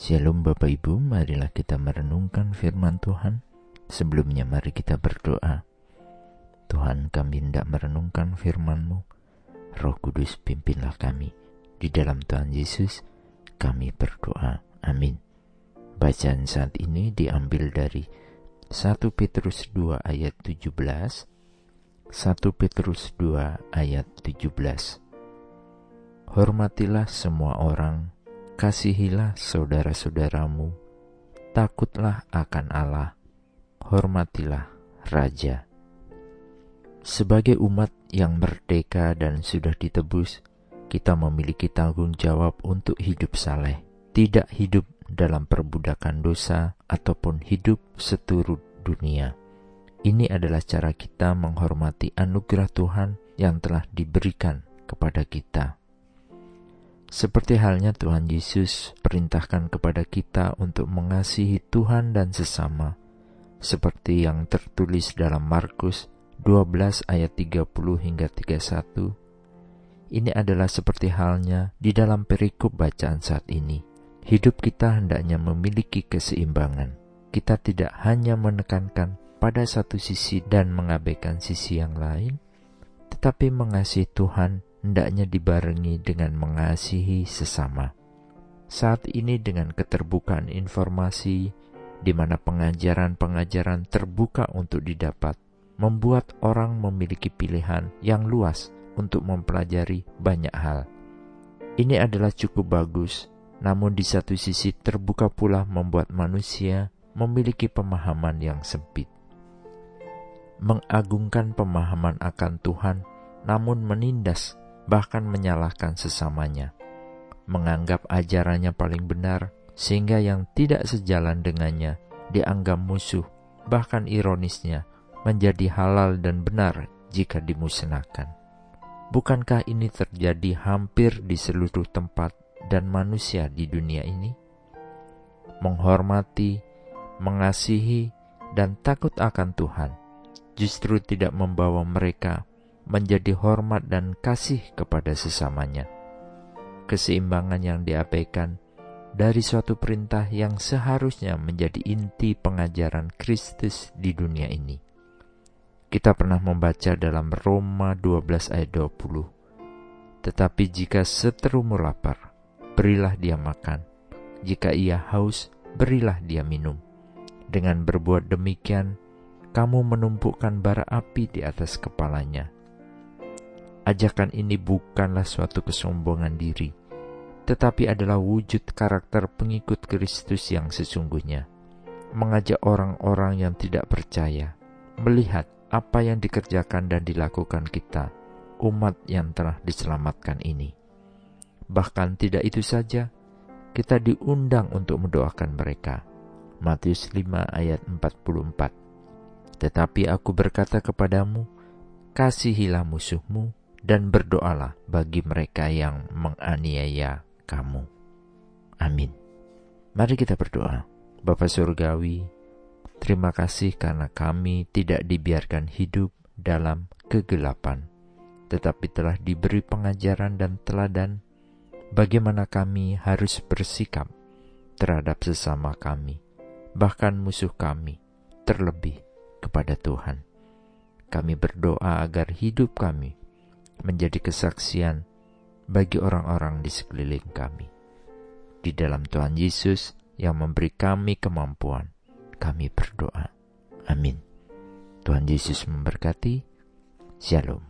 Shalom Bapak Ibu, marilah kita merenungkan firman Tuhan. Sebelumnya mari kita berdoa. Tuhan kami hendak merenungkan firman-Mu. Roh Kudus pimpinlah kami. Di dalam Tuhan Yesus kami berdoa. Amin. Bacaan saat ini diambil dari 1 Petrus 2 ayat 17. 1 Petrus 2 ayat 17. Hormatilah semua orang Kasihilah saudara-saudaramu, takutlah akan Allah, hormatilah Raja. Sebagai umat yang merdeka dan sudah ditebus, kita memiliki tanggung jawab untuk hidup saleh, tidak hidup dalam perbudakan dosa ataupun hidup seturut dunia. Ini adalah cara kita menghormati anugerah Tuhan yang telah diberikan kepada kita. Seperti halnya Tuhan Yesus perintahkan kepada kita untuk mengasihi Tuhan dan sesama, seperti yang tertulis dalam Markus 12 ayat 30 hingga 31. Ini adalah seperti halnya di dalam perikop bacaan saat ini. Hidup kita hendaknya memiliki keseimbangan. Kita tidak hanya menekankan pada satu sisi dan mengabaikan sisi yang lain, tetapi mengasihi Tuhan hendaknya dibarengi dengan mengasihi sesama. Saat ini dengan keterbukaan informasi di mana pengajaran-pengajaran terbuka untuk didapat, membuat orang memiliki pilihan yang luas untuk mempelajari banyak hal. Ini adalah cukup bagus, namun di satu sisi terbuka pula membuat manusia memiliki pemahaman yang sempit. Mengagungkan pemahaman akan Tuhan, namun menindas bahkan menyalahkan sesamanya, menganggap ajarannya paling benar, sehingga yang tidak sejalan dengannya dianggap musuh, bahkan ironisnya menjadi halal dan benar jika dimusnahkan. Bukankah ini terjadi hampir di seluruh tempat dan manusia di dunia ini? Menghormati, mengasihi, dan takut akan Tuhan justru tidak membawa mereka menjadi hormat dan kasih kepada sesamanya. Keseimbangan yang diabaikan dari suatu perintah yang seharusnya menjadi inti pengajaran Kristus di dunia ini. Kita pernah membaca dalam Roma 12 ayat 20. Tetapi jika seterumu lapar, berilah dia makan. Jika ia haus, berilah dia minum. Dengan berbuat demikian, kamu menumpukan bara api di atas kepalanya Ajakan ini bukanlah suatu kesombongan diri, tetapi adalah wujud karakter pengikut Kristus yang sesungguhnya. Mengajak orang-orang yang tidak percaya melihat apa yang dikerjakan dan dilakukan kita, umat yang telah diselamatkan ini. Bahkan tidak itu saja, kita diundang untuk mendoakan mereka. Matius 5 ayat 44 Tetapi aku berkata kepadamu, kasihilah musuhmu, dan berdoalah bagi mereka yang menganiaya kamu. Amin. Mari kita berdoa. Bapa Surgawi, terima kasih karena kami tidak dibiarkan hidup dalam kegelapan, tetapi telah diberi pengajaran dan teladan bagaimana kami harus bersikap terhadap sesama kami, bahkan musuh kami, terlebih kepada Tuhan. Kami berdoa agar hidup kami menjadi kesaksian bagi orang-orang di sekeliling kami. Di dalam Tuhan Yesus yang memberi kami kemampuan, kami berdoa. Amin. Tuhan Yesus memberkati. Shalom.